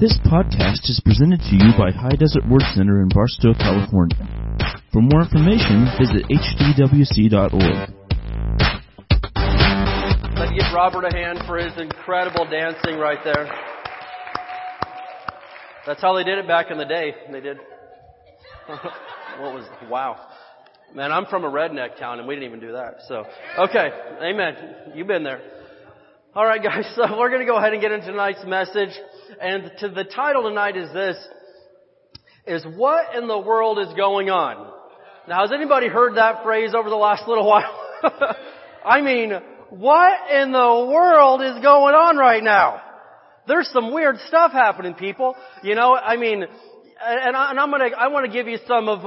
This podcast is presented to you by High Desert Word Center in Barstow, California. For more information, visit hdwc.org. Let's give Robert a hand for his incredible dancing right there. That's how they did it back in the day. They did. what was, wow. Man, I'm from a redneck town and we didn't even do that. So, okay. Amen. You've been there. Alright guys, so we're gonna go ahead and get into tonight's message. And to the title tonight is this, is what in the world is going on? Now has anybody heard that phrase over the last little while? I mean, what in the world is going on right now? There's some weird stuff happening, people. You know, I mean, and, I, am gonna, I want to give you some of,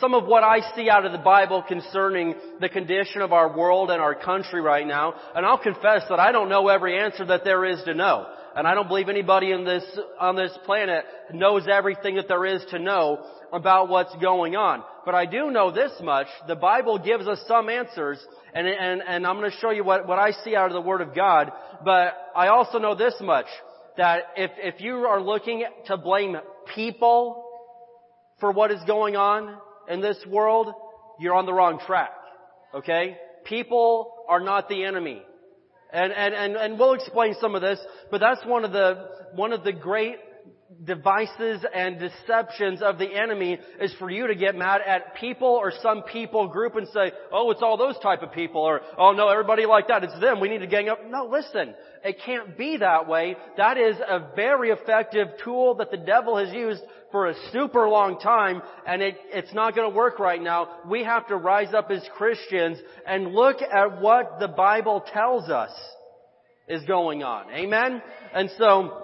some of what I see out of the Bible concerning the condition of our world and our country right now. And I'll confess that I don't know every answer that there is to know. And I don't believe anybody in this, on this planet knows everything that there is to know about what's going on. But I do know this much. The Bible gives us some answers and, and, and I'm going to show you what, what I see out of the Word of God. But I also know this much that if, if you are looking to blame people for what is going on in this world, you're on the wrong track. Okay? People are not the enemy. And, and, and, and we'll explain some of this, but that's one of the, one of the great devices and deceptions of the enemy is for you to get mad at people or some people group and say, oh, it's all those type of people, or, oh no, everybody like that, it's them, we need to gang up. No, listen, it can't be that way. That is a very effective tool that the devil has used for a super long time, and it, it's not gonna work right now. We have to rise up as Christians and look at what the Bible tells us is going on. Amen? And so,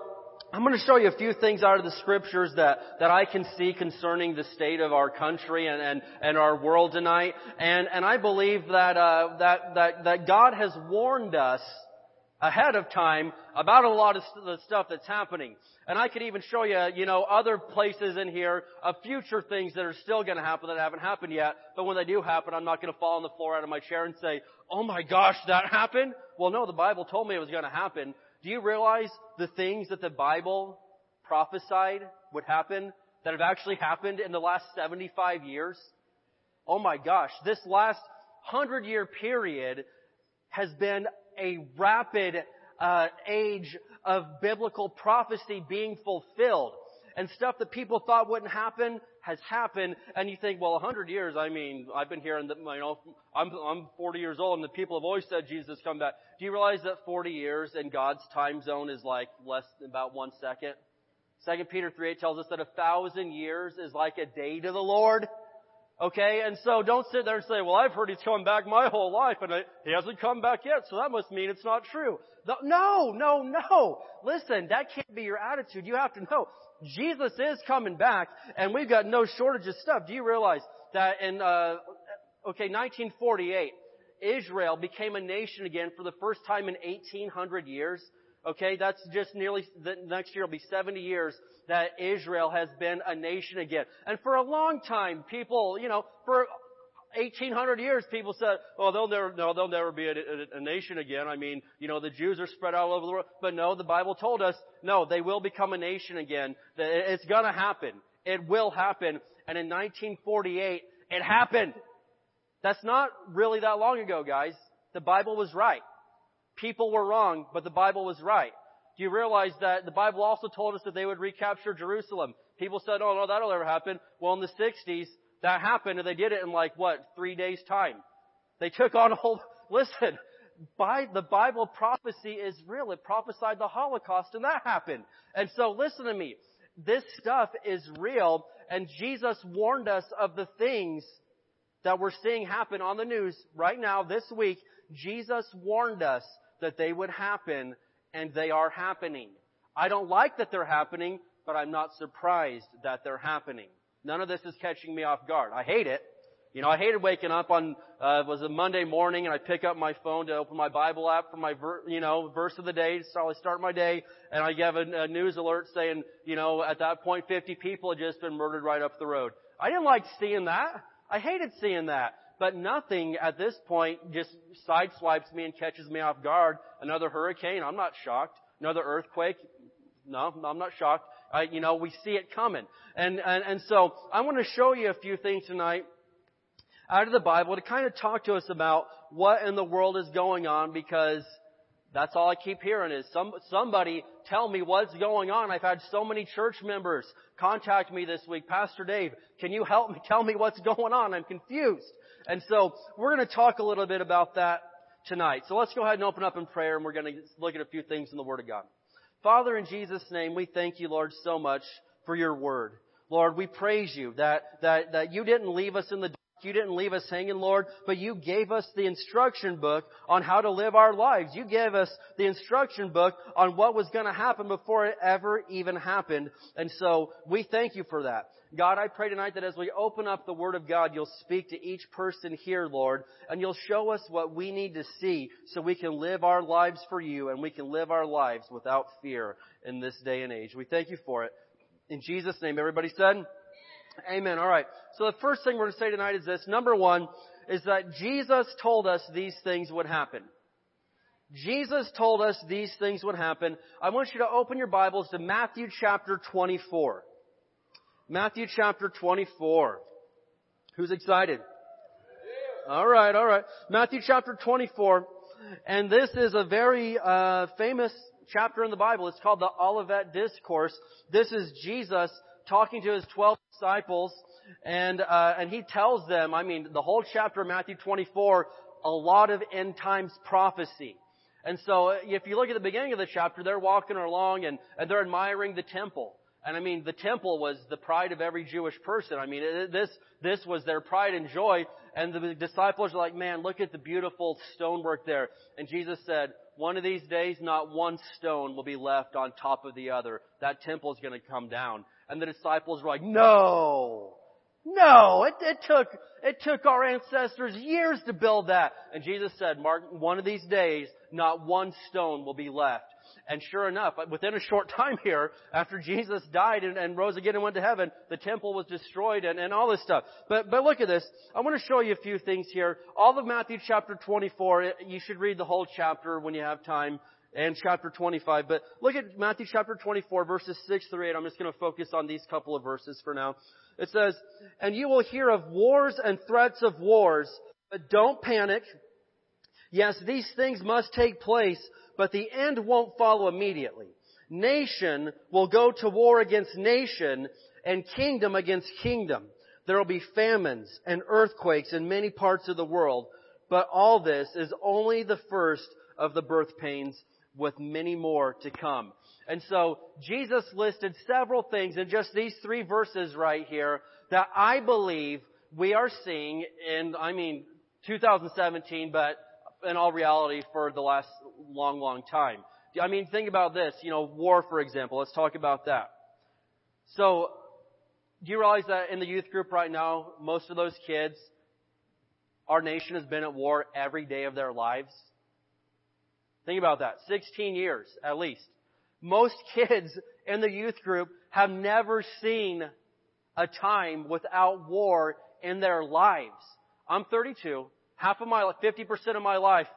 I'm going to show you a few things out of the scriptures that, that I can see concerning the state of our country and, and, and our world tonight. And, and I believe that, uh, that, that, that God has warned us ahead of time about a lot of the stuff that's happening. And I could even show you, you know, other places in here of future things that are still going to happen that haven't happened yet. But when they do happen, I'm not going to fall on the floor out of my chair and say, oh my gosh, that happened? Well, no, the Bible told me it was going to happen. Do you realize the things that the Bible prophesied would happen that have actually happened in the last 75 years? Oh my gosh, this last hundred year period has been a rapid uh, age of biblical prophecy being fulfilled. And stuff that people thought wouldn't happen has happened, and you think, well, a hundred years, I mean, I've been here, and you know, I'm, I'm 40 years old, and the people have always said Jesus come back. Do you realize that 40 years in God's time zone is like less than about one second? Second Peter 3 8 tells us that a thousand years is like a day to the Lord. Okay, and so don't sit there and say, well, I've heard he's coming back my whole life and he hasn't come back yet, so that must mean it's not true. No, no, no. Listen, that can't be your attitude. You have to know, Jesus is coming back and we've got no shortage of stuff. Do you realize that in, uh, okay, 1948, Israel became a nation again for the first time in 1800 years. Okay, that's just nearly, the next year will be 70 years that Israel has been a nation again. And for a long time, people, you know, for 1800 years, people said, "Oh, they'll never, no, they'll never be a, a, a, nation again." I mean, you know, the Jews are spread all over the world, but no, the Bible told us, no, they will become a nation again. It's gonna happen. It will happen. And in 1948, it happened. That's not really that long ago, guys. The Bible was right. People were wrong, but the Bible was right. Do you realize that the Bible also told us that they would recapture Jerusalem? People said, oh no, that'll never happen. Well, in the 60s, that happened and they did it in like what, three days time. They took on a whole, listen, by the Bible prophecy is real. It prophesied the Holocaust and that happened. And so listen to me. This stuff is real and Jesus warned us of the things that we're seeing happen on the news right now this week. Jesus warned us that they would happen and they are happening. I don't like that they're happening, but I'm not surprised that they're happening. None of this is catching me off guard. I hate it. You know, I hated waking up on, uh, it was a Monday morning and I pick up my phone to open my Bible app for my, ver- you know, verse of the day. So I start my day and I get a, a news alert saying, you know, at that point 50 people had just been murdered right up the road. I didn't like seeing that. I hated seeing that. But nothing at this point just sideswipes me and catches me off guard. Another hurricane, I'm not shocked. Another earthquake, no, I'm not shocked. I, you know, we see it coming. And, and, and so I want to show you a few things tonight out of the Bible to kind of talk to us about what in the world is going on because that's all I keep hearing is some, somebody tell me what's going on. I've had so many church members contact me this week. Pastor Dave, can you help me tell me what's going on? I'm confused. And so we're going to talk a little bit about that tonight. So let's go ahead and open up in prayer and we're going to look at a few things in the Word of God. Father, in Jesus' name, we thank you, Lord, so much for your Word. Lord, we praise you that, that, that you didn't leave us in the you didn't leave us hanging, Lord, but you gave us the instruction book on how to live our lives. You gave us the instruction book on what was going to happen before it ever even happened. And so we thank you for that. God, I pray tonight that as we open up the Word of God, you'll speak to each person here, Lord, and you'll show us what we need to see so we can live our lives for you and we can live our lives without fear in this day and age. We thank you for it. In Jesus' name, everybody said, Amen. All right. So the first thing we're going to say tonight is this. Number one is that Jesus told us these things would happen. Jesus told us these things would happen. I want you to open your Bibles to Matthew chapter 24. Matthew chapter 24. Who's excited? All right, all right. Matthew chapter 24. And this is a very uh, famous chapter in the Bible. It's called the Olivet Discourse. This is Jesus talking to his 12 disciples and, uh, and he tells them, I mean, the whole chapter of Matthew 24, a lot of end times prophecy. And so if you look at the beginning of the chapter, they're walking along and, and they're admiring the temple. And I mean, the temple was the pride of every Jewish person. I mean, this, this was their pride and joy. And the disciples are like, man, look at the beautiful stonework there. And Jesus said, one of these days, not one stone will be left on top of the other. That temple is going to come down. And the disciples were like, no, no, it, it took, it took our ancestors years to build that. And Jesus said, Mark, one of these days, not one stone will be left. And sure enough, within a short time here, after Jesus died and, and rose again and went to heaven, the temple was destroyed and, and all this stuff. But, but look at this. I want to show you a few things here. All of Matthew chapter 24, you should read the whole chapter when you have time and chapter 25. But look at Matthew chapter 24 verses 6 through 8. I'm just going to focus on these couple of verses for now. It says, And you will hear of wars and threats of wars, but don't panic. Yes, these things must take place, but the end won't follow immediately. Nation will go to war against nation and kingdom against kingdom. There will be famines and earthquakes in many parts of the world, but all this is only the first of the birth pains with many more to come. And so Jesus listed several things in just these three verses right here that I believe we are seeing in, I mean, 2017, but in all reality for the last long, long time. I mean, think about this, you know, war, for example. Let's talk about that. So, do you realize that in the youth group right now, most of those kids, our nation has been at war every day of their lives? Think about that. 16 years, at least. Most kids in the youth group have never seen a time without war in their lives. I'm 32. Half of my, 50% of my life,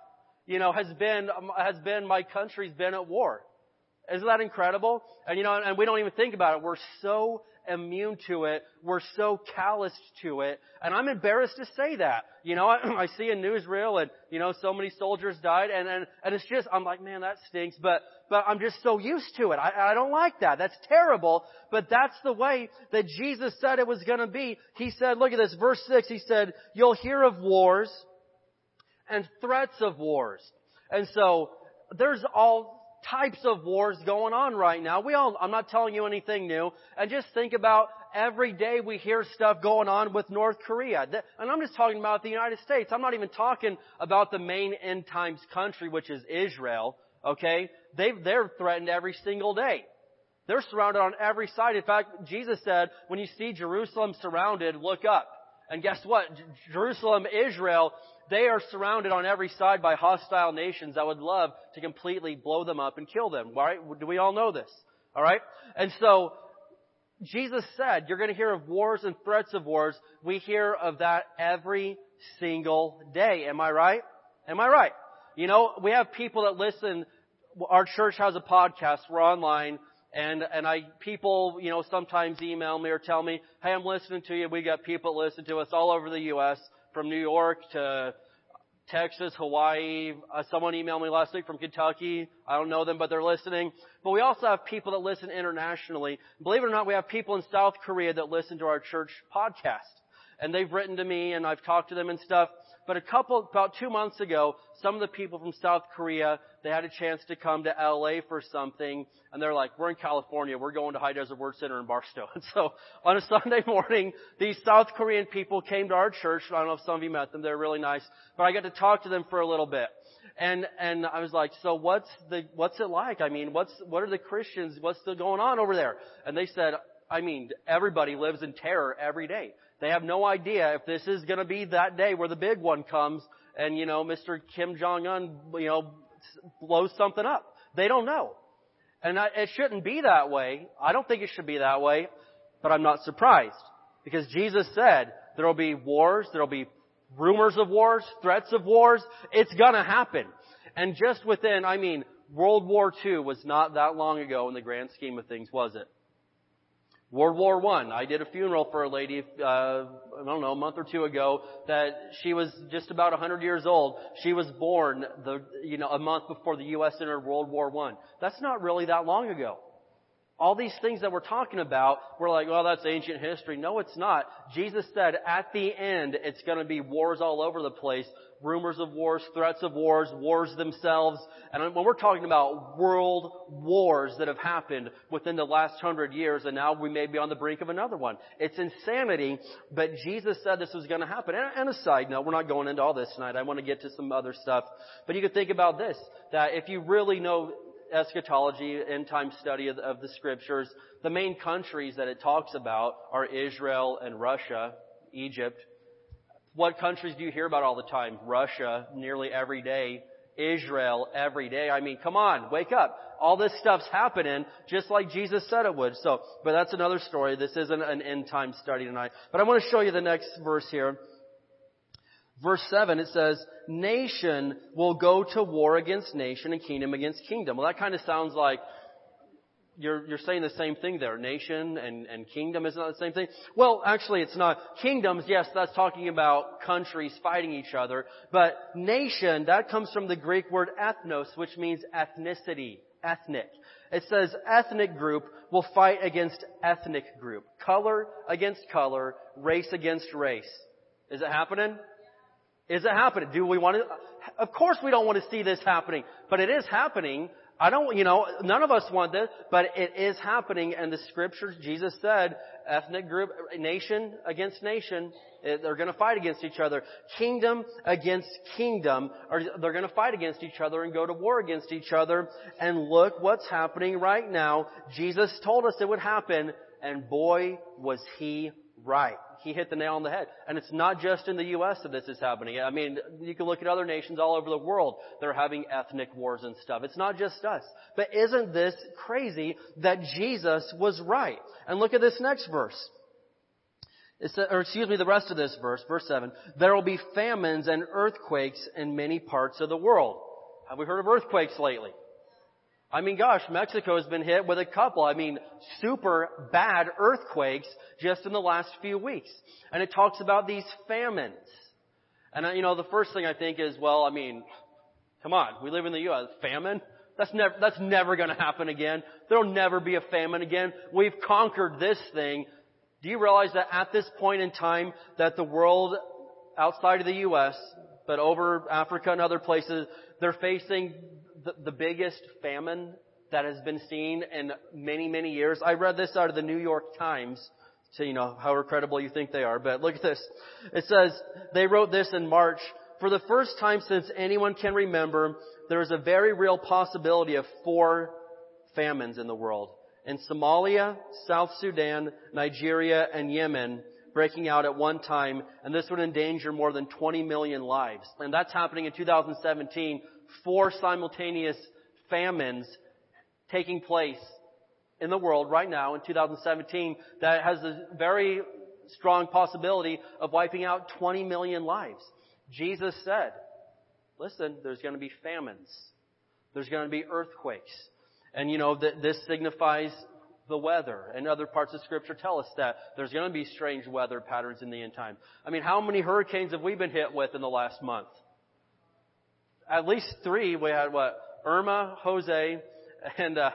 you know, has been, um, has been, my country's been at war. Isn't that incredible? And you know, and we don't even think about it. We're so immune to it. We're so calloused to it. And I'm embarrassed to say that. You know, I, I see a newsreel and, you know, so many soldiers died and, and, and it's just, I'm like, man, that stinks, but, but I'm just so used to it. I, I don't like that. That's terrible. But that's the way that Jesus said it was gonna be. He said, look at this, verse 6, he said, you'll hear of wars and threats of wars. And so, there's all types of wars going on right now. We all, I'm not telling you anything new. And just think about every day we hear stuff going on with North Korea. And I'm just talking about the United States. I'm not even talking about the main end times country, which is Israel. Okay? they they're threatened every single day. They're surrounded on every side. In fact, Jesus said, when you see Jerusalem surrounded, look up. And guess what? Jerusalem, Israel they are surrounded on every side by hostile nations that would love to completely blow them up and kill them. Right? Do we all know this? Alright? And so, Jesus said, you're going to hear of wars and threats of wars. We hear of that every single day. Am I right? Am I right? You know, we have people that listen. Our church has a podcast. We're online. And, and I, people, you know, sometimes email me or tell me, hey, I'm listening to you. We got people that listen to us all over the U.S., from New York to Texas, Hawaii. Uh, someone emailed me last week from Kentucky. I don't know them, but they're listening. But we also have people that listen internationally. Believe it or not, we have people in South Korea that listen to our church podcast. And they've written to me and I've talked to them and stuff. But a couple, about two months ago, some of the people from South Korea, they had a chance to come to LA for something, and they're like, we're in California, we're going to High Desert Word Center in Barstow. And so, on a Sunday morning, these South Korean people came to our church, I don't know if some of you met them, they're really nice, but I got to talk to them for a little bit. And, and I was like, so what's the, what's it like? I mean, what's, what are the Christians, what's still going on over there? And they said, I mean, everybody lives in terror every day. They have no idea if this is going to be that day where the big one comes and, you know, Mr. Kim Jong-un, you know, blows something up. They don't know. And it shouldn't be that way. I don't think it should be that way, but I'm not surprised. Because Jesus said there will be wars, there will be rumors of wars, threats of wars. It's gonna happen. And just within, I mean, World War II was not that long ago in the grand scheme of things, was it? World War One. I. I did a funeral for a lady, uh, I don't know, a month or two ago that she was just about 100 years old. She was born the, you know, a month before the U.S. entered World War One. That's not really that long ago. All these things that we're talking about, we're like, well, that's ancient history. No, it's not. Jesus said at the end, it's going to be wars all over the place. Rumors of wars, threats of wars, wars themselves. And when we're talking about world wars that have happened within the last hundred years, and now we may be on the brink of another one. It's insanity, but Jesus said this was going to happen. And a side note, we're not going into all this tonight. I want to get to some other stuff. But you can think about this, that if you really know eschatology, end time study of, of the scriptures, the main countries that it talks about are Israel and Russia, Egypt. What countries do you hear about all the time? Russia, nearly every day. Israel every day. I mean, come on, wake up. All this stuff's happening just like Jesus said it would. So, but that's another story. This isn't an end time study tonight. But I want to show you the next verse here. Verse 7, it says, nation will go to war against nation and kingdom against kingdom. Well, that kind of sounds like you're, you're saying the same thing there. Nation and, and kingdom is not the same thing. Well, actually it's not. Kingdoms, yes, that's talking about countries fighting each other. But nation, that comes from the Greek word ethnos, which means ethnicity, ethnic. It says ethnic group will fight against ethnic group. Color against color, race against race. Is it happening? Is it happening? Do we want to? Of course we don't want to see this happening, but it is happening. I don't, you know, none of us want this, but it is happening and the scriptures, Jesus said, ethnic group, nation against nation, eh, they're going to fight against each other. Kingdom against kingdom, or they're going to fight against each other and go to war against each other. And look what's happening right now. Jesus told us it would happen, and boy was he right he hit the nail on the head. And it's not just in the U.S. that this is happening. I mean, you can look at other nations all over the world. They're having ethnic wars and stuff. It's not just us. But isn't this crazy that Jesus was right? And look at this next verse. It's, or excuse me, the rest of this verse, verse 7. There will be famines and earthquakes in many parts of the world. Have we heard of earthquakes lately? I mean, gosh, Mexico has been hit with a couple, I mean, super bad earthquakes just in the last few weeks. And it talks about these famines. And, uh, you know, the first thing I think is, well, I mean, come on, we live in the U.S. Famine? That's never, that's never gonna happen again. There'll never be a famine again. We've conquered this thing. Do you realize that at this point in time that the world outside of the U.S., but over Africa and other places, they're facing the, the biggest famine that has been seen in many, many years. I read this out of the New York Times. So, you know, however credible you think they are. But look at this. It says, they wrote this in March. For the first time since anyone can remember, there is a very real possibility of four famines in the world. In Somalia, South Sudan, Nigeria, and Yemen, breaking out at one time, and this would endanger more than 20 million lives. And that's happening in 2017 four simultaneous famines taking place in the world right now in 2017 that has a very strong possibility of wiping out 20 million lives. Jesus said, listen, there's going to be famines. There's going to be earthquakes. And you know, th- this signifies the weather. And other parts of scripture tell us that there's going to be strange weather patterns in the end time. I mean, how many hurricanes have we been hit with in the last month? At least three. We had what? Irma, Jose, and, uh,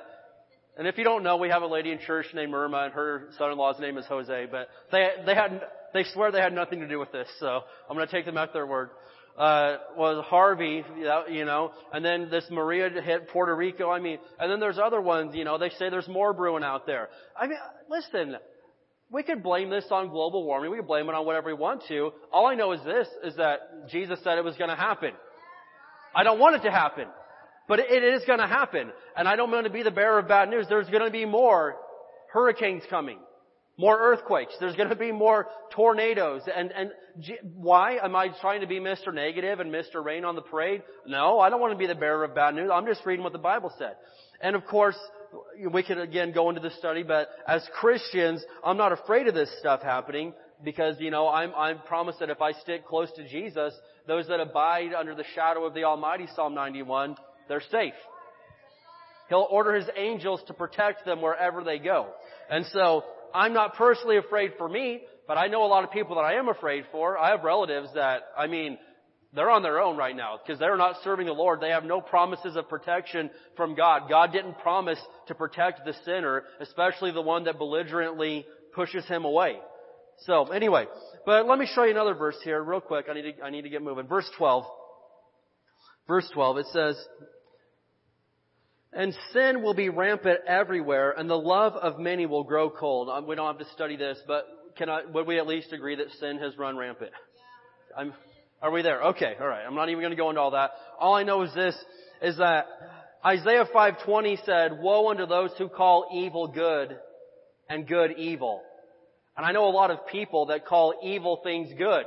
and if you don't know, we have a lady in church named Irma and her son-in-law's name is Jose, but they, they had, they swear they had nothing to do with this, so I'm gonna take them at their word. Uh, was Harvey, you know, and then this Maria hit Puerto Rico. I mean, and then there's other ones, you know, they say there's more brewing out there. I mean, listen, we could blame this on global warming. We could blame it on whatever we want to. All I know is this, is that Jesus said it was gonna happen. I don't want it to happen. But it is gonna happen. And I don't want to be the bearer of bad news. There's gonna be more hurricanes coming. More earthquakes. There's gonna be more tornadoes. And, and why? Am I trying to be Mr. Negative and Mr. Rain on the parade? No, I don't want to be the bearer of bad news. I'm just reading what the Bible said. And of course, we could again go into the study, but as Christians, I'm not afraid of this stuff happening because, you know, I'm, I'm promised that if I stick close to Jesus, those that abide under the shadow of the Almighty, Psalm 91, they're safe. He'll order His angels to protect them wherever they go. And so, I'm not personally afraid for me, but I know a lot of people that I am afraid for. I have relatives that, I mean, they're on their own right now because they're not serving the Lord. They have no promises of protection from God. God didn't promise to protect the sinner, especially the one that belligerently pushes him away. So anyway, but let me show you another verse here real quick. I need to, I need to get moving. Verse 12. Verse 12, it says, and sin will be rampant everywhere, and the love of many will grow cold. Um, we don't have to study this, but can I, would we at least agree that sin has run rampant? I'm, are we there? Okay, alright. I'm not even going to go into all that. All I know is this, is that Isaiah 5.20 said, Woe unto those who call evil good and good evil. And I know a lot of people that call evil things good.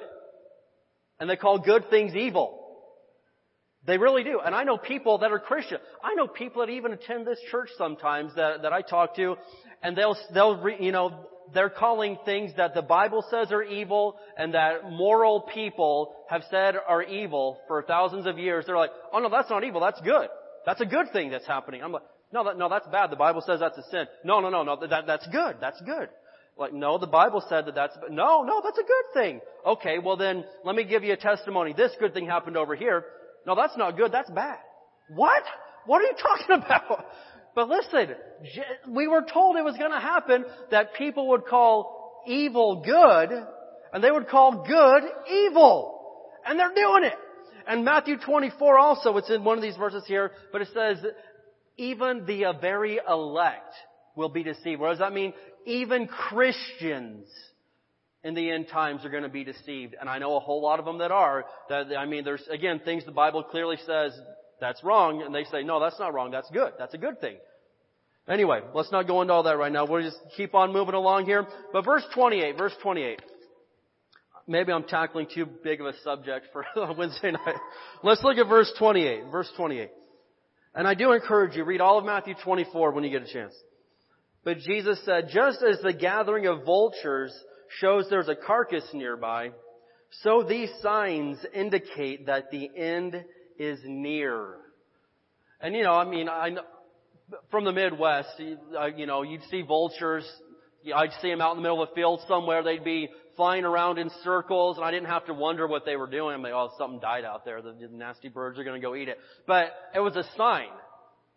And they call good things evil. They really do. And I know people that are Christian. I know people that even attend this church sometimes that, that I talk to, and they'll, they'll, re, you know, they're calling things that the Bible says are evil and that moral people have said are evil for thousands of years. They're like, oh no, that's not evil, that's good. That's a good thing that's happening. I'm like, no, that, no, that's bad. The Bible says that's a sin. No, no, no, no, that, that's good. That's good. Like, no, the Bible said that that's, no, no, that's a good thing. Okay, well then, let me give you a testimony. This good thing happened over here. No, that's not good. That's bad. What? What are you talking about? But listen, we were told it was going to happen that people would call evil good and they would call good evil. And they're doing it. And Matthew 24 also, it's in one of these verses here, but it says, even the very elect will be deceived. What does that mean? Even Christians in the end times are going to be deceived. And I know a whole lot of them that are. That, I mean, there's, again, things the Bible clearly says that's wrong, and they say, no, that's not wrong, that's good. That's a good thing. Anyway, let's not go into all that right now. We'll just keep on moving along here. But verse 28, verse 28. Maybe I'm tackling too big of a subject for Wednesday night. Let's look at verse 28. Verse 28. And I do encourage you, read all of Matthew 24 when you get a chance. But Jesus said, just as the gathering of vultures shows there's a carcass nearby, so these signs indicate that the end is near. And you know, I mean, I from the Midwest, you uh, you know, you'd see vultures. I'd see them out in the middle of the field somewhere. They'd be flying around in circles, and I didn't have to wonder what they were doing. I'm like, oh, something died out there. The, The nasty birds are going to go eat it. But it was a sign.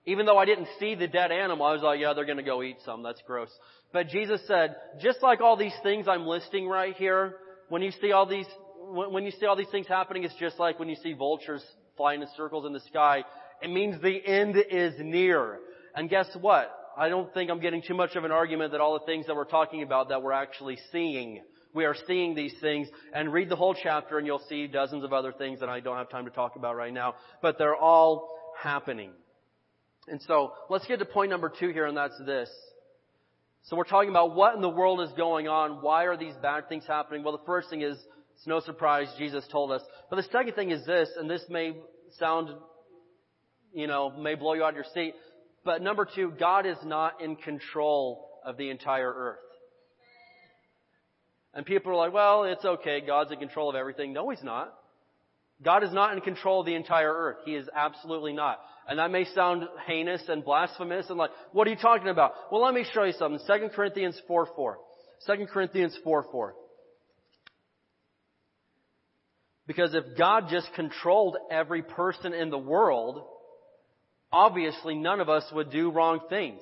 Even though I didn't see the dead animal, I was like, yeah, they're to go eat some. That's gross. But Jesus said, just like all these things I'm listing right here, when you see all these, when you see all these things happening, it's just like when you see vultures flying in circles in the sky. It means the end is near. And guess what? I don't think I'm getting too much of an argument that all the things that we're talking about that we're actually seeing. We are seeing these things and read the whole chapter and you'll see dozens of other things that I don't have time to talk about right now. But they're all happening. And so let's get to point number two here and that's this. So we're talking about what in the world is going on. Why are these bad things happening? Well, the first thing is, it's no surprise, Jesus told us. But the second thing is this, and this may sound, you know, may blow you out of your seat. But number two, God is not in control of the entire earth. And people are like, well, it's okay. God's in control of everything. No, He's not. God is not in control of the entire earth. He is absolutely not. And that may sound heinous and blasphemous and like, what are you talking about? Well, let me show you something. 2 Corinthians 4 4. 2 Corinthians 4 4. Because if God just controlled every person in the world, obviously none of us would do wrong things.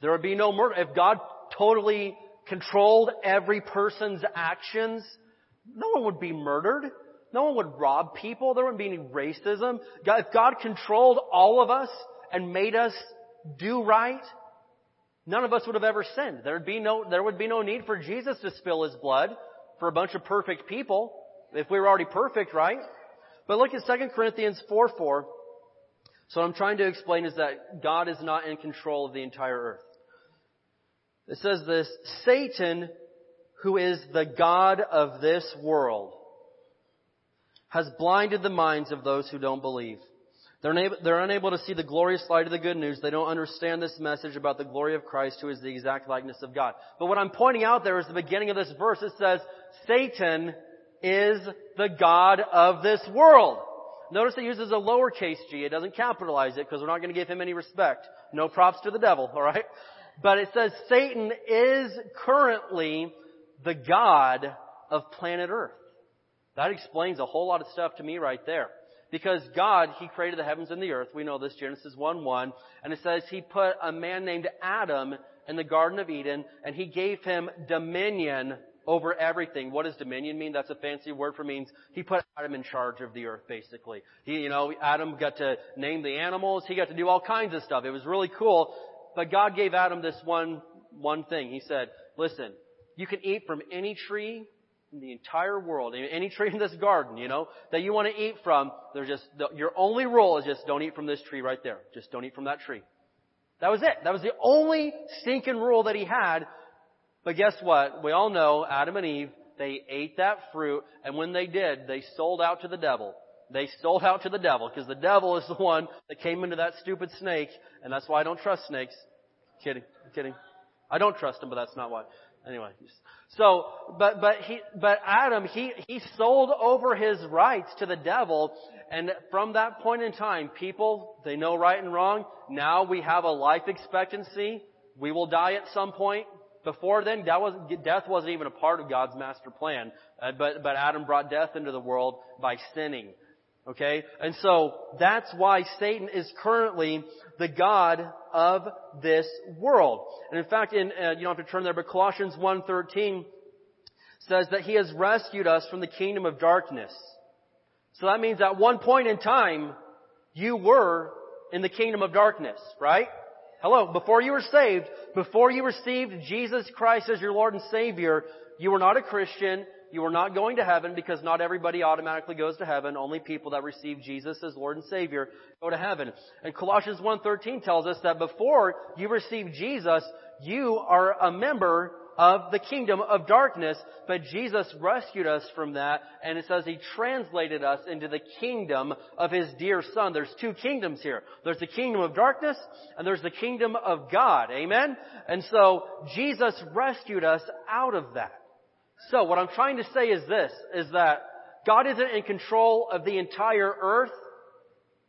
There would be no murder. If God totally controlled every person's actions, no one would be murdered. No one would rob people. There wouldn't be any racism. God, if God controlled all of us and made us do right, none of us would have ever sinned. There would be no, there would be no need for Jesus to spill his blood for a bunch of perfect people if we were already perfect, right? But look at 2 Corinthians 4 4. So what I'm trying to explain is that God is not in control of the entire earth. It says this, Satan, who is the God of this world, has blinded the minds of those who don't believe. They're unable, they're unable to see the glorious light of the good news. They don't understand this message about the glory of Christ who is the exact likeness of God. But what I'm pointing out there is the beginning of this verse. It says, Satan is the God of this world. Notice it uses a lowercase g. It doesn't capitalize it because we're not going to give him any respect. No props to the devil, alright? But it says Satan is currently the God of planet Earth. That explains a whole lot of stuff to me right there. Because God, He created the heavens and the earth. We know this, Genesis 1-1. And it says He put a man named Adam in the Garden of Eden and He gave him dominion over everything. What does dominion mean? That's a fancy word for means he put Adam in charge of the earth, basically. He, you know, Adam got to name the animals. He got to do all kinds of stuff. It was really cool. But God gave Adam this one, one thing. He said, listen, you can eat from any tree in the entire world, any tree in this garden, you know, that you want to eat from, there's just, your only rule is just don't eat from this tree right there. Just don't eat from that tree. That was it. That was the only stinking rule that he had. But guess what? We all know Adam and Eve, they ate that fruit, and when they did, they sold out to the devil. They sold out to the devil, because the devil is the one that came into that stupid snake, and that's why I don't trust snakes. Kidding. kidding. I don't trust them, but that's not why. Anyway, so, but, but he, but Adam, he, he sold over his rights to the devil, and from that point in time, people, they know right and wrong. Now we have a life expectancy. We will die at some point. Before then, was, death wasn't even a part of God's master plan. Uh, but, but Adam brought death into the world by sinning. Okay? And so, that's why Satan is currently the God of this world. And in fact, in, uh, you don't have to turn there, but Colossians 1.13 says that He has rescued us from the kingdom of darkness. So that means at one point in time, you were in the kingdom of darkness, right? Hello, before you were saved, before you received Jesus Christ as your Lord and Savior, you were not a Christian, you are not going to heaven because not everybody automatically goes to heaven. Only people that receive Jesus as Lord and Savior go to heaven. And Colossians 1.13 tells us that before you receive Jesus, you are a member of the kingdom of darkness, but Jesus rescued us from that, and it says He translated us into the kingdom of His dear Son. There's two kingdoms here. There's the kingdom of darkness, and there's the kingdom of God. Amen? And so, Jesus rescued us out of that. So what I'm trying to say is this, is that God isn't in control of the entire earth,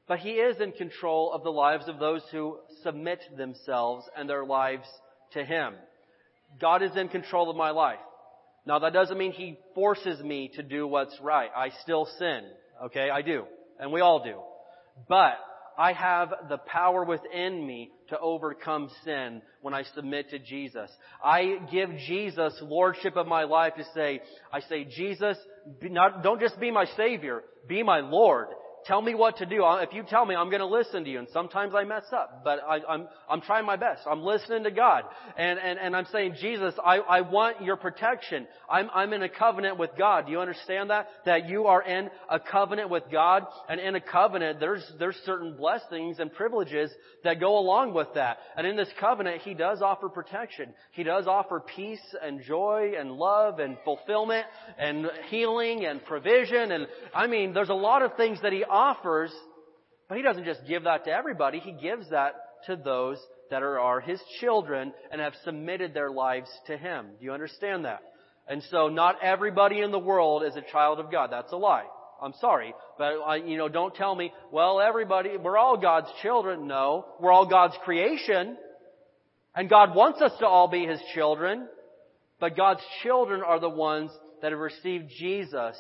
but He is in control of the lives of those who submit themselves and their lives to Him. God is in control of my life. Now that doesn't mean He forces me to do what's right. I still sin. Okay, I do. And we all do. But I have the power within me to overcome sin when I submit to Jesus. I give Jesus lordship of my life to say, I say, Jesus, not, don't just be my Savior, be my Lord. Tell me what to do. If you tell me, I'm going to listen to you. And sometimes I mess up, but I, am I'm, I'm trying my best. I'm listening to God. And, and, and I'm saying, Jesus, I, I want your protection. I'm, I'm in a covenant with God. Do you understand that? That you are in a covenant with God. And in a covenant, there's, there's certain blessings and privileges that go along with that. And in this covenant, He does offer protection. He does offer peace and joy and love and fulfillment and healing and provision. And I mean, there's a lot of things that He offers, but He doesn't just give that to everybody. He gives that to those that are, are His children and have submitted their lives to Him. Do you understand that? And so not everybody in the world is a child of God. That's a lie. I'm sorry, but you know, don't tell me, well, everybody, we're all God's children. No, we're all God's creation. And God wants us to all be His children. But God's children are the ones that have received Jesus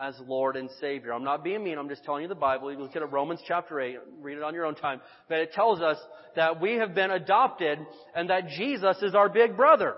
as Lord and Savior. I'm not being mean, I'm just telling you the Bible. You look at Romans chapter 8, read it on your own time. But it tells us that we have been adopted and that Jesus is our big brother.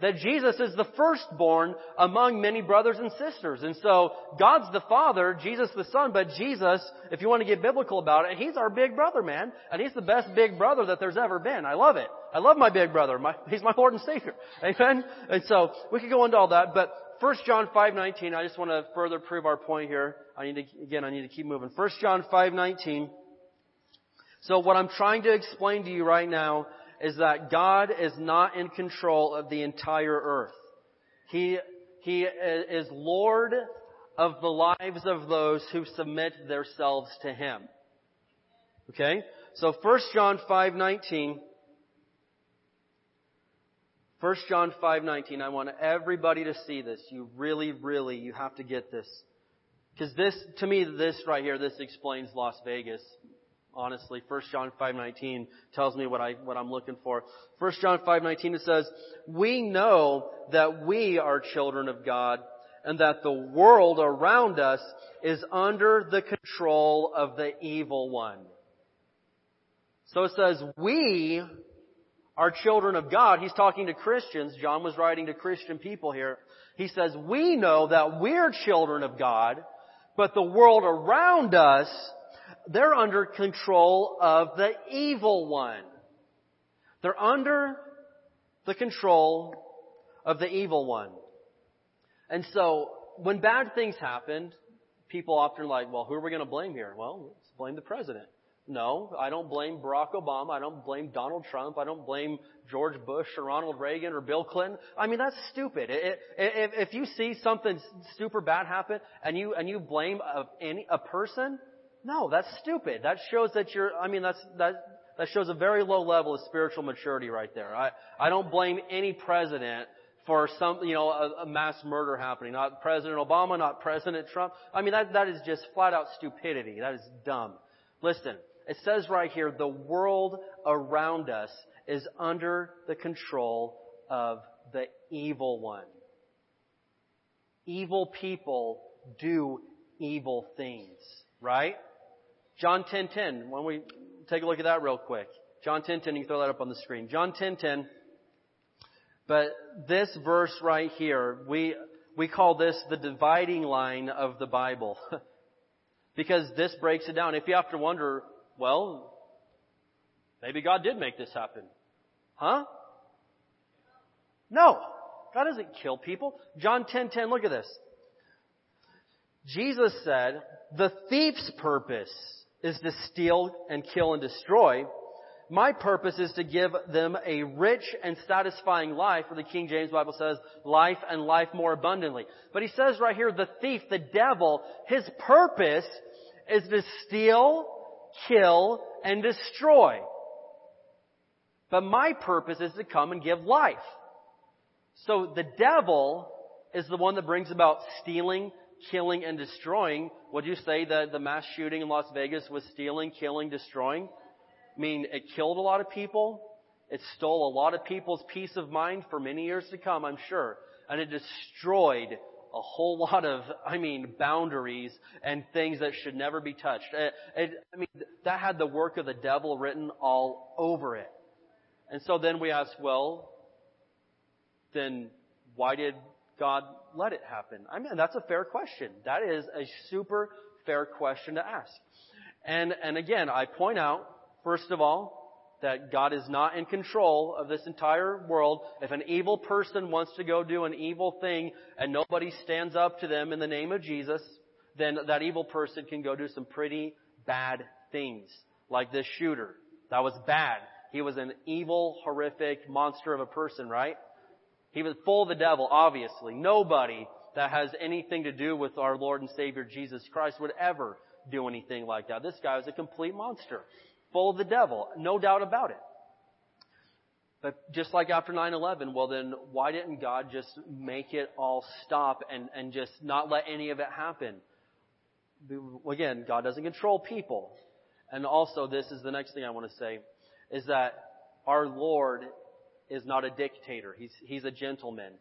That Jesus is the firstborn among many brothers and sisters. And so, God's the Father, Jesus the Son, but Jesus, if you want to get biblical about it, He's our big brother, man. And He's the best big brother that there's ever been. I love it. I love my big brother. My, he's my Lord and Savior. Amen? And so, we could go into all that, but 1 John 5:19, I just want to further prove our point here. I need to again, I need to keep moving. 1 John 5:19. So what I'm trying to explain to you right now is that God is not in control of the entire earth. He he is Lord of the lives of those who submit themselves to him. Okay? So 1 John 5:19 1 John 5:19. I want everybody to see this. You really really you have to get this. Cuz this to me this right here this explains Las Vegas. Honestly, 1 John 5:19 tells me what I what I'm looking for. 1 John 5:19 it says, "We know that we are children of God and that the world around us is under the control of the evil one." So it says, "We are children of God. He's talking to Christians. John was writing to Christian people here. He says, we know that we're children of God, but the world around us, they're under control of the evil one. They're under the control of the evil one. And so, when bad things happen, people often like, well, who are we going to blame here? Well, let's blame the president. No, I don't blame Barack Obama. I don't blame Donald Trump. I don't blame George Bush or Ronald Reagan or Bill Clinton. I mean, that's stupid. If, you see something super bad happen and you, and you blame a, any, a person, no, that's stupid. That shows that you're, I mean, that's, that, that shows a very low level of spiritual maturity right there. I, I don't blame any president for some, you know, a, a mass murder happening. Not President Obama, not President Trump. I mean, that, that is just flat out stupidity. That is dumb. Listen, it says right here, the world around us is under the control of the evil one. Evil people do evil things, right? John 10:10. 10, 10, when we take a look at that real quick. John 10:10. 10, 10, you can throw that up on the screen. John 10:10. 10, but this verse right here, we we call this the dividing line of the Bible. because this breaks it down. If you have to wonder, well, maybe God did make this happen. Huh? No. God doesn't kill people. John 10:10, 10, 10, look at this. Jesus said, "The thief's purpose is to steal and kill and destroy. My purpose is to give them a rich and satisfying life, or the King James Bible says, life and life more abundantly. But he says right here, the thief, the devil, his purpose is to steal, kill, and destroy. But my purpose is to come and give life. So the devil is the one that brings about stealing, killing, and destroying. Would you say that the mass shooting in Las Vegas was stealing, killing, destroying? I mean, it killed a lot of people. It stole a lot of people's peace of mind for many years to come, I'm sure. And it destroyed a whole lot of, I mean, boundaries and things that should never be touched. It, it, I mean, that had the work of the devil written all over it. And so then we ask, well, then why did God let it happen? I mean, that's a fair question. That is a super fair question to ask. And, and again, I point out, first of all, that God is not in control of this entire world. If an evil person wants to go do an evil thing and nobody stands up to them in the name of Jesus, then that evil person can go do some pretty bad things. Like this shooter. That was bad. He was an evil, horrific monster of a person, right? He was full of the devil, obviously. Nobody that has anything to do with our Lord and Savior Jesus Christ would ever do anything like that. This guy was a complete monster full of the devil. No doubt about it. But just like after 9-11, well then, why didn't God just make it all stop and, and just not let any of it happen? again, God doesn't control people. And also, this is the next thing I want to say, is that our Lord is not a dictator. He's, he's a gentleman.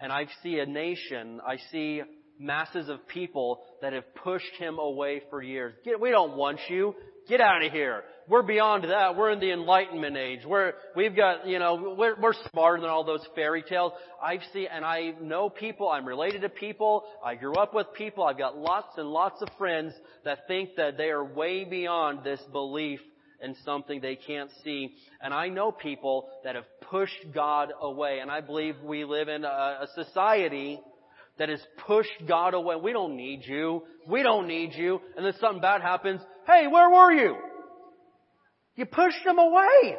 And I see a nation, I see masses of people that have pushed him away for years. Get, we don't want you. Get out of here. We're beyond that. We're in the Enlightenment age. We're, we've got, you know, we're, we're smarter than all those fairy tales. I've seen, and I know people, I'm related to people, I grew up with people, I've got lots and lots of friends that think that they are way beyond this belief in something they can't see. And I know people that have pushed God away, and I believe we live in a, a society that has pushed God away. We don't need you. We don't need you. And then something bad happens. Hey, where were you? You pushed them away.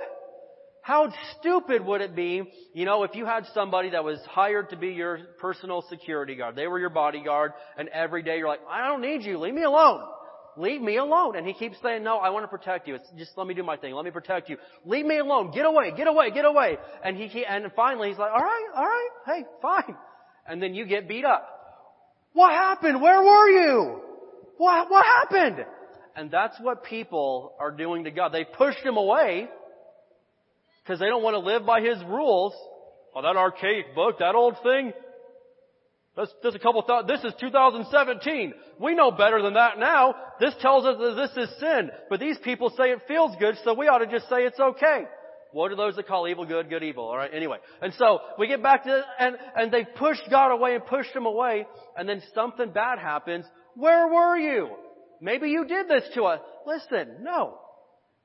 How stupid would it be, you know, if you had somebody that was hired to be your personal security guard. They were your bodyguard and every day you're like, I don't need you. Leave me alone. Leave me alone. And he keeps saying, no, I want to protect you. It's just let me do my thing. Let me protect you. Leave me alone. Get away. Get away. Get away. And he, he and finally he's like, all right, all right. Hey, fine. And then you get beat up. What happened? Where were you? What, what happened? And that's what people are doing to God. They pushed him away because they don't want to live by his rules. Oh, that archaic book, that old thing. That's, there's a couple thought. This is 2017. We know better than that now. This tells us that this is sin. But these people say it feels good, so we ought to just say it's okay. What are those that call evil good, good evil? Alright, anyway. And so, we get back to, and, and they pushed God away and pushed him away, and then something bad happens. Where were you? Maybe you did this to us. Listen, no.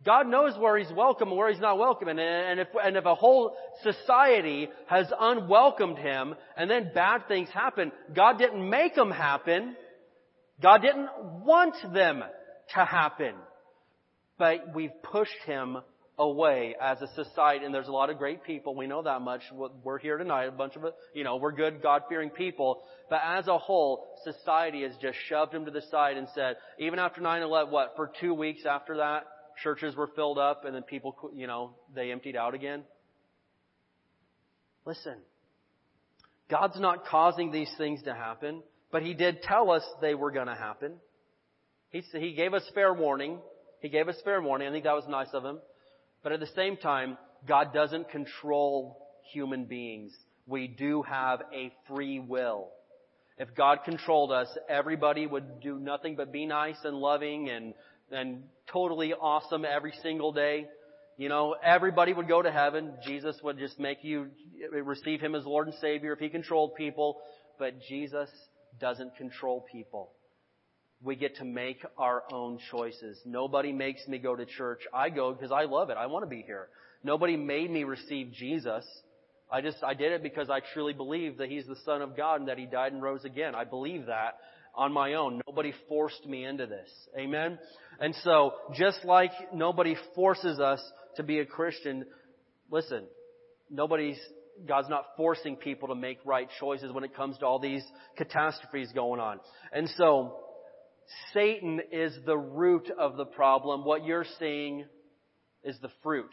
God knows where He's welcome and where He's not welcome. And, and, if, and if a whole society has unwelcomed Him and then bad things happen, God didn't make them happen. God didn't want them to happen. But we've pushed Him away as a society, and there's a lot of great people. We know that much. We're here tonight, a bunch of, you know, we're good, God-fearing people. But as a whole, society has just shoved them to the side and said, even after 9-11, what, for two weeks after that, churches were filled up and then people, you know, they emptied out again? Listen. God's not causing these things to happen, but He did tell us they were going to happen. He, he gave us fair warning. He gave us fair warning. I think that was nice of Him. But at the same time, God doesn't control human beings. We do have a free will. If God controlled us, everybody would do nothing but be nice and loving and, and totally awesome every single day. You know, everybody would go to heaven. Jesus would just make you receive Him as Lord and Savior if He controlled people. But Jesus doesn't control people we get to make our own choices. Nobody makes me go to church. I go because I love it. I want to be here. Nobody made me receive Jesus. I just, I did it because I truly believe that He's the Son of God and that He died and rose again. I believe that on my own. Nobody forced me into this. Amen? And so, just like nobody forces us to be a Christian, listen, nobody's, God's not forcing people to make right choices when it comes to all these catastrophes going on. And so, Satan is the root of the problem. What you're seeing is the fruit.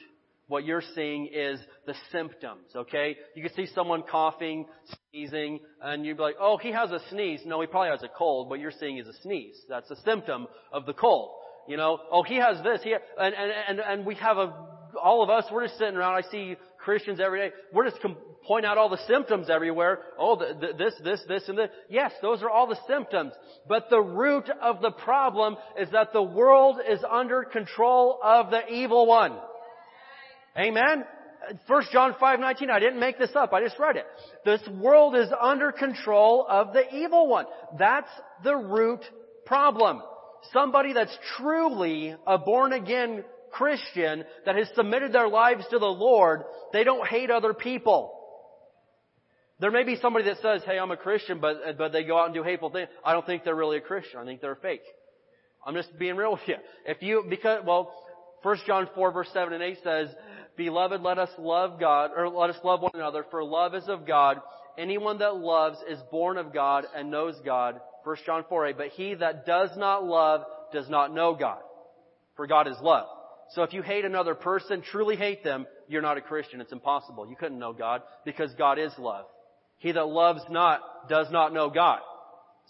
What you're seeing is the symptoms, okay? You can see someone coughing, sneezing, and you'd be like, oh, he has a sneeze. No, he probably has a cold. What you're seeing is a sneeze. That's a symptom of the cold. You know, oh, he has this. He, and, and, and, and we have a, all of us, we're just sitting around. I see Christians every day. We're just com- point out all the symptoms everywhere. Oh, the, the, this, this, this, and this. Yes, those are all the symptoms. But the root of the problem is that the world is under control of the evil one. Amen? 1 John 5:19 I didn't make this up I just read it this world is under control of the evil one that's the root problem somebody that's truly a born again Christian that has submitted their lives to the Lord, they don't hate other people. There may be somebody that says, hey, I'm a Christian, but, but they go out and do hateful things. I don't think they're really a Christian. I think they're fake. I'm just being real with you. If you, because, well, 1 John 4 verse 7 and 8 says, Beloved, let us love God, or let us love one another, for love is of God. Anyone that loves is born of God and knows God. 1 John 4 8. But he that does not love does not know God. For God is love. So if you hate another person, truly hate them, you're not a Christian. It's impossible. You couldn't know God because God is love. He that loves not does not know God.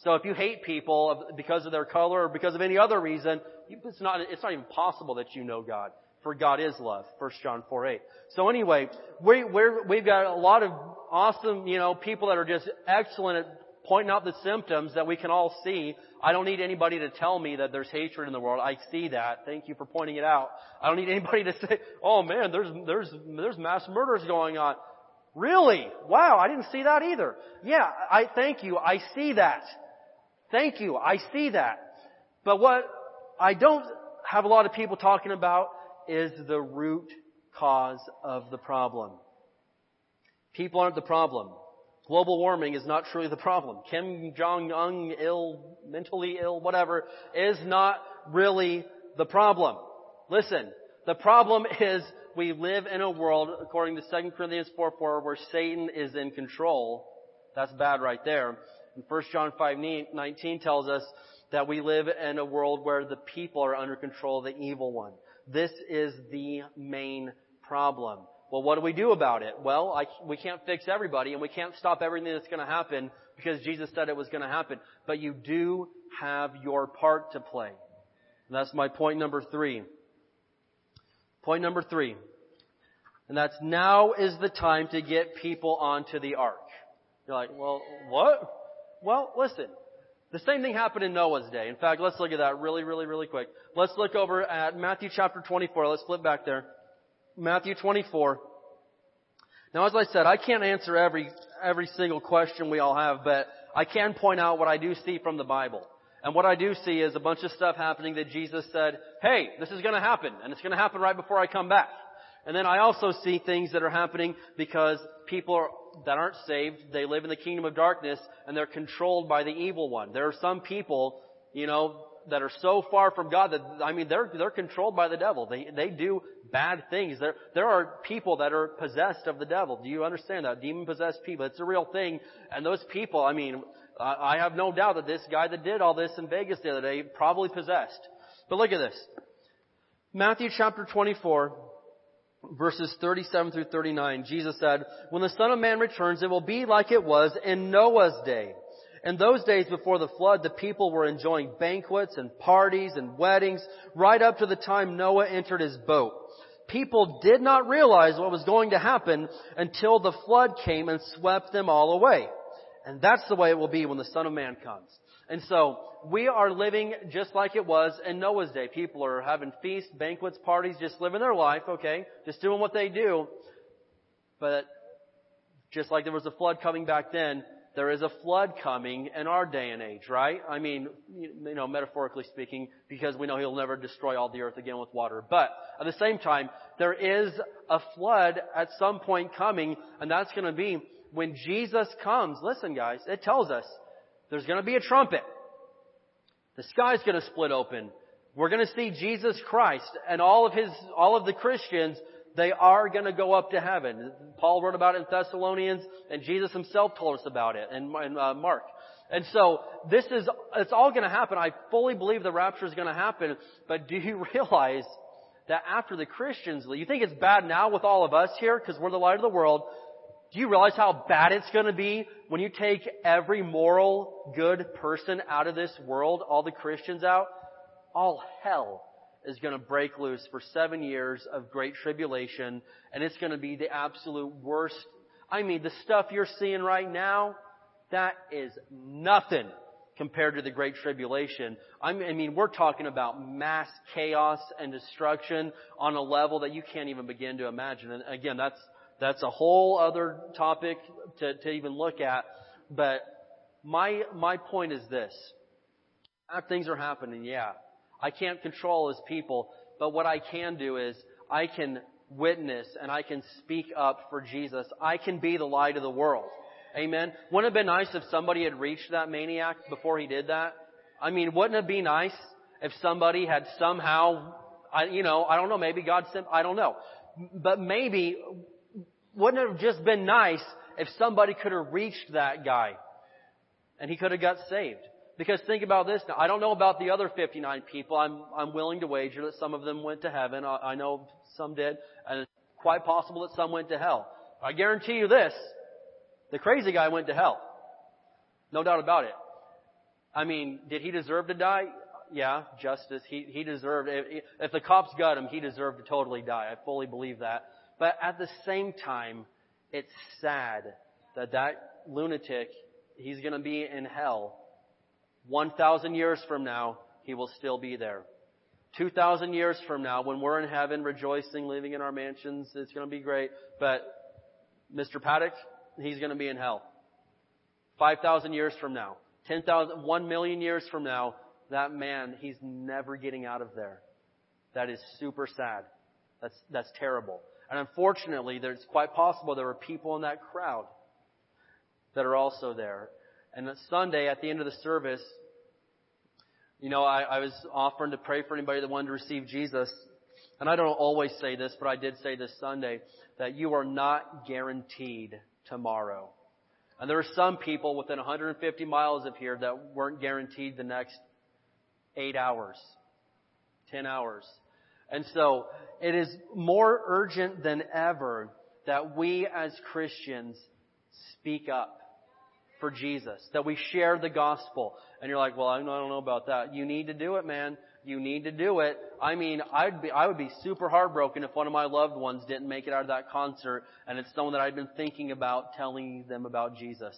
So if you hate people because of their color or because of any other reason, it's not, it's not even possible that you know God. For God is love. 1 John 4 8. So anyway, we, we're, we've got a lot of awesome, you know, people that are just excellent at pointing out the symptoms that we can all see. I don't need anybody to tell me that there's hatred in the world. I see that. Thank you for pointing it out. I don't need anybody to say, oh man, there's, there's, there's mass murders going on. Really? Wow, I didn't see that either. Yeah, I thank you. I see that. Thank you. I see that. But what I don't have a lot of people talking about is the root cause of the problem. People aren't the problem. Global warming is not truly the problem. Kim Jong-un ill, mentally ill, whatever, is not really the problem. Listen, the problem is we live in a world, according to 2 Corinthians 4 4, where Satan is in control. That's bad right there. And 1 John 5 19 tells us that we live in a world where the people are under control of the evil one. This is the main problem. Well, what do we do about it? Well, I, we can't fix everybody and we can't stop everything that's going to happen because Jesus said it was going to happen. But you do have your part to play. And that's my point number three. Point number three. And that's now is the time to get people onto the ark. You're like, well, what? Well, listen. The same thing happened in Noah's day. In fact, let's look at that really, really, really quick. Let's look over at Matthew chapter 24. Let's flip back there. Matthew 24. Now, as I said, I can't answer every, every single question we all have, but I can point out what I do see from the Bible. And what I do see is a bunch of stuff happening that Jesus said, hey, this is gonna happen, and it's gonna happen right before I come back. And then I also see things that are happening because people are, that aren't saved, they live in the kingdom of darkness, and they're controlled by the evil one. There are some people, you know, that are so far from God that, I mean, they're, they're controlled by the devil. They, they do bad things. There, there are people that are possessed of the devil. Do you understand that? Demon possessed people. It's a real thing. And those people, I mean, I I have no doubt that this guy that did all this in Vegas the other day probably possessed. But look at this. Matthew chapter 24, verses 37 through 39, Jesus said, When the Son of Man returns, it will be like it was in Noah's day. In those days before the flood, the people were enjoying banquets and parties and weddings right up to the time Noah entered his boat. People did not realize what was going to happen until the flood came and swept them all away. And that's the way it will be when the Son of Man comes. And so, we are living just like it was in Noah's day. People are having feasts, banquets, parties, just living their life, okay? Just doing what they do. But, just like there was a flood coming back then, there is a flood coming in our day and age, right? I mean, you know, metaphorically speaking, because we know he'll never destroy all the earth again with water. But at the same time, there is a flood at some point coming, and that's going to be when Jesus comes. Listen, guys, it tells us there's going to be a trumpet. The sky's going to split open. We're going to see Jesus Christ and all of his, all of the Christians they are going to go up to heaven. Paul wrote about it in Thessalonians, and Jesus himself told us about it in, in uh, Mark. And so this is, it's all going to happen. I fully believe the rapture is going to happen. But do you realize that after the Christians leave, you think it's bad now with all of us here because we're the light of the world. Do you realize how bad it's going to be when you take every moral, good person out of this world, all the Christians out? All hell is going to break loose for seven years of great tribulation, and it's going to be the absolute worst. I mean, the stuff you're seeing right now, that is nothing compared to the great tribulation. I mean, we're talking about mass chaos and destruction on a level that you can't even begin to imagine. And again, that's, that's a whole other topic to, to even look at. But my, my point is this. Things are happening, yeah. I can't control his people, but what I can do is I can witness and I can speak up for Jesus. I can be the light of the world. Amen. Wouldn't it have been nice if somebody had reached that maniac before he did that? I mean, wouldn't it be nice if somebody had somehow, I, you know, I don't know, maybe God sent, I don't know. But maybe, wouldn't it have just been nice if somebody could have reached that guy and he could have got saved? Because think about this now. I don't know about the other 59 people. I'm, I'm willing to wager that some of them went to heaven. I, I know some did. And it's quite possible that some went to hell. I guarantee you this. The crazy guy went to hell. No doubt about it. I mean, did he deserve to die? Yeah, justice. He, he deserved, if, if the cops got him, he deserved to totally die. I fully believe that. But at the same time, it's sad that that lunatic, he's gonna be in hell. 1,000 years from now, he will still be there. 2,000 years from now, when we're in heaven rejoicing, living in our mansions, it's gonna be great. But Mr. Paddock, he's gonna be in hell. 5,000 years from now, 10,000, 1 million years from now, that man, he's never getting out of there. That is super sad. That's, that's terrible. And unfortunately, there's quite possible there were people in that crowd that are also there. And that Sunday, at the end of the service, you know, I, I was offering to pray for anybody that wanted to receive Jesus. And I don't always say this, but I did say this Sunday, that you are not guaranteed tomorrow. And there are some people within 150 miles of here that weren't guaranteed the next eight hours, ten hours. And so it is more urgent than ever that we as Christians speak up for Jesus, that we share the gospel. And you're like, well, I don't know about that. You need to do it, man. You need to do it. I mean, I'd be, I would be super heartbroken if one of my loved ones didn't make it out of that concert and it's someone that I'd been thinking about telling them about Jesus.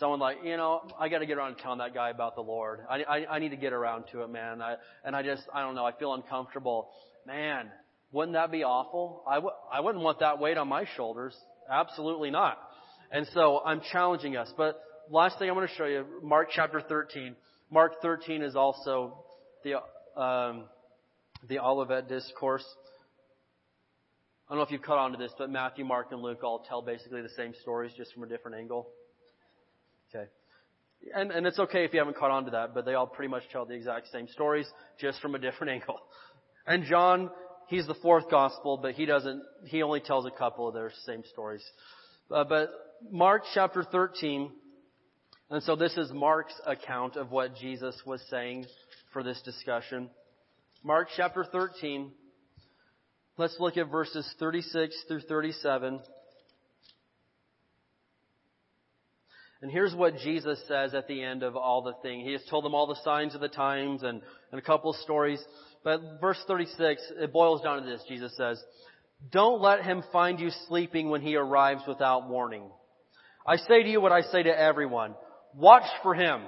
Someone like, you know, I gotta get around to telling that guy about the Lord. I, I, I need to get around to it, man. I, and I just, I don't know, I feel uncomfortable. Man, wouldn't that be awful? I w- I wouldn't want that weight on my shoulders. Absolutely not. And so I'm challenging us. But last thing I want to show you, Mark chapter 13. Mark 13 is also the, um, the Olivet Discourse. I don't know if you've caught on to this, but Matthew, Mark, and Luke all tell basically the same stories just from a different angle. Okay. And, and it's okay if you haven't caught on to that, but they all pretty much tell the exact same stories, just from a different angle. And John, he's the fourth gospel, but he doesn't, he only tells a couple of their same stories. Uh, but Mark chapter 13, and so this is Mark's account of what Jesus was saying for this discussion. Mark chapter 13. Let's look at verses 36 through 37. And here's what Jesus says at the end of all the thing. He has told them all the signs of the times and, and a couple of stories. But verse 36, it boils down to this. Jesus says, Don't let him find you sleeping when he arrives without warning. I say to you what I say to everyone. Watch for him.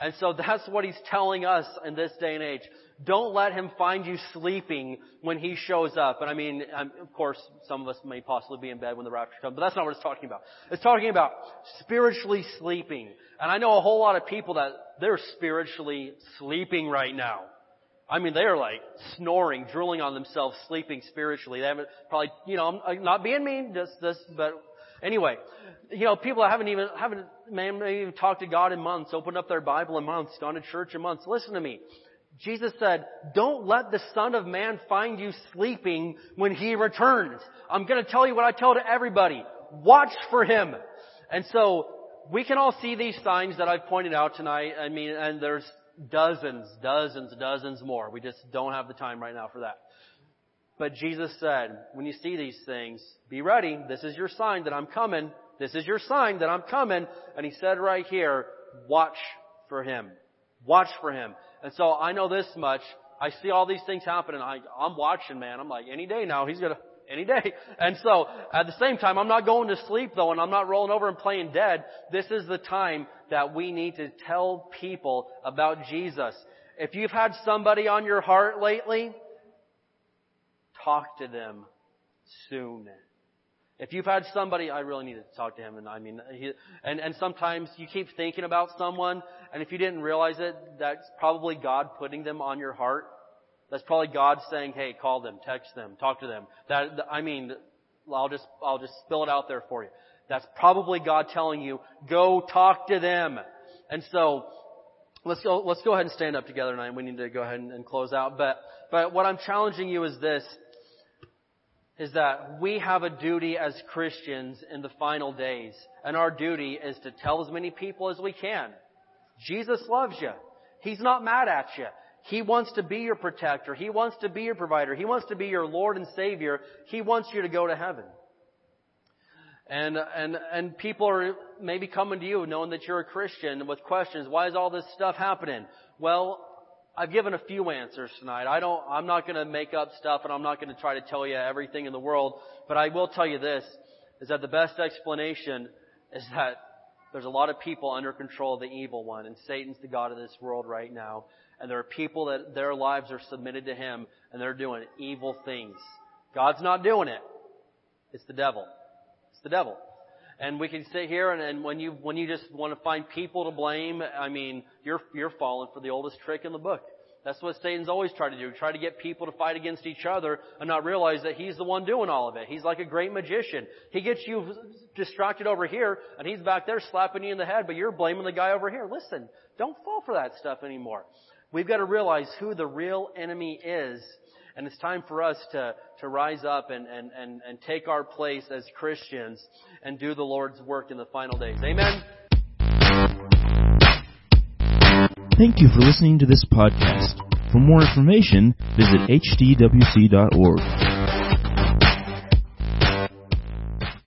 And so that's what he's telling us in this day and age. Don't let him find you sleeping when he shows up. And I mean, um, of course, some of us may possibly be in bed when the rapture comes, but that's not what it's talking about. It's talking about spiritually sleeping. And I know a whole lot of people that they're spiritually sleeping right now. I mean, they are like snoring, drooling on themselves, sleeping spiritually. They haven't probably, you know, I'm uh, not being mean, just this, but anyway, you know, people haven't even, haven't, maybe even talked to God in months, opened up their Bible in months, gone to church in months. Listen to me. Jesus said, don't let the Son of Man find you sleeping when He returns. I'm gonna tell you what I tell to everybody. Watch for Him. And so, we can all see these signs that I've pointed out tonight. I mean, and there's dozens, dozens, dozens more. We just don't have the time right now for that. But Jesus said, when you see these things, be ready. This is your sign that I'm coming. This is your sign that I'm coming. And he said right here, watch for him. Watch for him. And so I know this much. I see all these things happening. I, I'm watching, man. I'm like, any day now, he's gonna, any day. And so, at the same time, I'm not going to sleep though, and I'm not rolling over and playing dead. This is the time that we need to tell people about Jesus. If you've had somebody on your heart lately, talk to them soon. If you've had somebody, I really need to talk to him, and I mean, he, and and sometimes you keep thinking about someone, and if you didn't realize it, that's probably God putting them on your heart. That's probably God saying, "Hey, call them, text them, talk to them." That I mean, I'll just I'll just spill it out there for you. That's probably God telling you, "Go talk to them." And so, let's go let's go ahead and stand up together tonight. We need to go ahead and, and close out. But but what I'm challenging you is this is that we have a duty as Christians in the final days. And our duty is to tell as many people as we can. Jesus loves you. He's not mad at you. He wants to be your protector. He wants to be your provider. He wants to be your Lord and Savior. He wants you to go to heaven. And, and, and people are maybe coming to you knowing that you're a Christian with questions. Why is all this stuff happening? Well, I've given a few answers tonight. I don't, I'm not going to make up stuff and I'm not going to try to tell you everything in the world, but I will tell you this, is that the best explanation is that there's a lot of people under control of the evil one and Satan's the God of this world right now. And there are people that their lives are submitted to him and they're doing evil things. God's not doing it. It's the devil. It's the devil. And we can sit here and, and when you when you just want to find people to blame, I mean, you're you're falling for the oldest trick in the book. That's what Satan's always tried to do. Try to get people to fight against each other and not realize that he's the one doing all of it. He's like a great magician. He gets you distracted over here and he's back there slapping you in the head, but you're blaming the guy over here. Listen, don't fall for that stuff anymore. We've got to realize who the real enemy is and it's time for us to, to rise up and, and, and, and take our place as Christians and do the Lord's work in the final days. Amen? Thank you for listening to this podcast. For more information, visit hdwc.org.